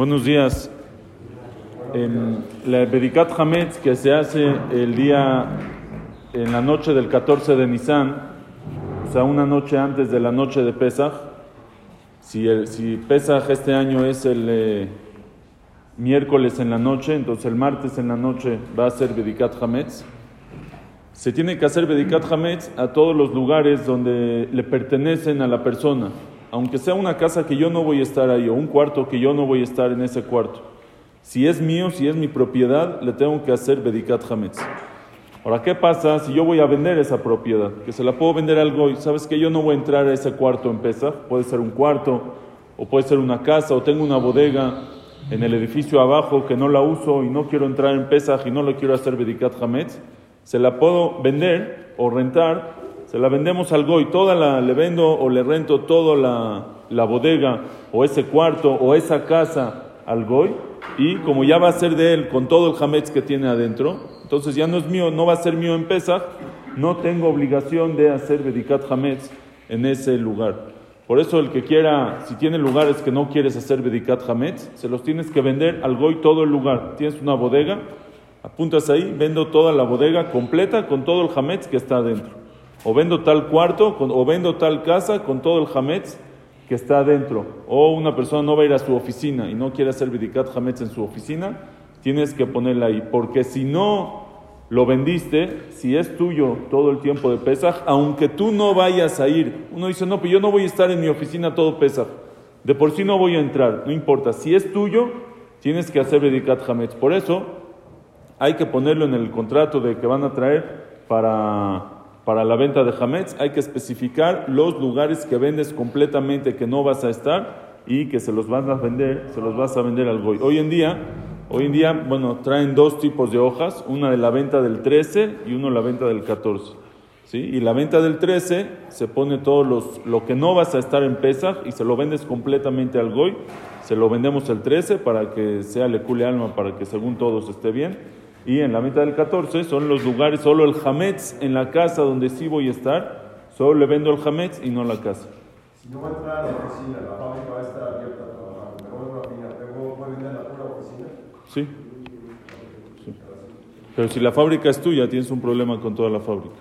Buenos días. En la Bedikat Hametz que se hace el día, en la noche del 14 de Nisan, o sea, una noche antes de la noche de Pesach. Si, el, si Pesach este año es el eh, miércoles en la noche, entonces el martes en la noche va a ser Bedikat Hametz. Se tiene que hacer Bedikat Hametz a todos los lugares donde le pertenecen a la persona aunque sea una casa que yo no voy a estar ahí, o un cuarto que yo no voy a estar en ese cuarto, si es mío, si es mi propiedad, le tengo que hacer Bedikat Hametz. Ahora, ¿qué pasa si yo voy a vender esa propiedad? Que se la puedo vender algo y sabes que yo no voy a entrar a ese cuarto en Pesach, puede ser un cuarto, o puede ser una casa, o tengo una bodega en el edificio abajo que no la uso y no quiero entrar en Pesach y no lo quiero hacer Bedikat Hametz, se la puedo vender o rentar se la vendemos al goy, toda la, le vendo o le rento toda la, la bodega o ese cuarto o esa casa al goy y como ya va a ser de él con todo el hametz que tiene adentro, entonces ya no es mío, no va a ser mío en Pesach, no tengo obligación de hacer Bedikat Hametz en ese lugar. Por eso el que quiera, si tiene lugares que no quieres hacer Bedikat Hametz, se los tienes que vender al goy todo el lugar. Tienes una bodega, apuntas ahí, vendo toda la bodega completa con todo el hametz que está adentro o vendo tal cuarto, o vendo tal casa con todo el hametz que está adentro. O una persona no va a ir a su oficina y no quiere hacer vidikat hametz en su oficina, tienes que ponerla ahí. Porque si no lo vendiste, si es tuyo todo el tiempo de Pesaj, aunque tú no vayas a ir, uno dice, no, pero yo no voy a estar en mi oficina todo Pesaj. De por sí no voy a entrar, no importa. Si es tuyo, tienes que hacer hametz. Por eso hay que ponerlo en el contrato de que van a traer para para la venta de Hametz hay que especificar los lugares que vendes completamente que no vas a estar y que se los vas a vender, se los vas a vender al goy. Hoy en día, hoy en día, bueno, traen dos tipos de hojas, una de la venta del 13 y una de la venta del 14. ¿Sí? Y la venta del 13 se pone todo los, lo que no vas a estar en Pesach y se lo vendes completamente al goy. Se lo vendemos el 13 para que sea le cule alma, para que según todos esté bien. Y en la mitad del 14 son los lugares, solo el Hametz en la casa donde sí voy a estar, solo le vendo el Hametz y no la casa. Si no voy a entrar a la oficina, la fábrica va a estar abierta para trabajar, me voy a ¿tengo vender la pura oficina? Sí. sí. Pero si la fábrica es tuya, tienes un problema con toda la fábrica.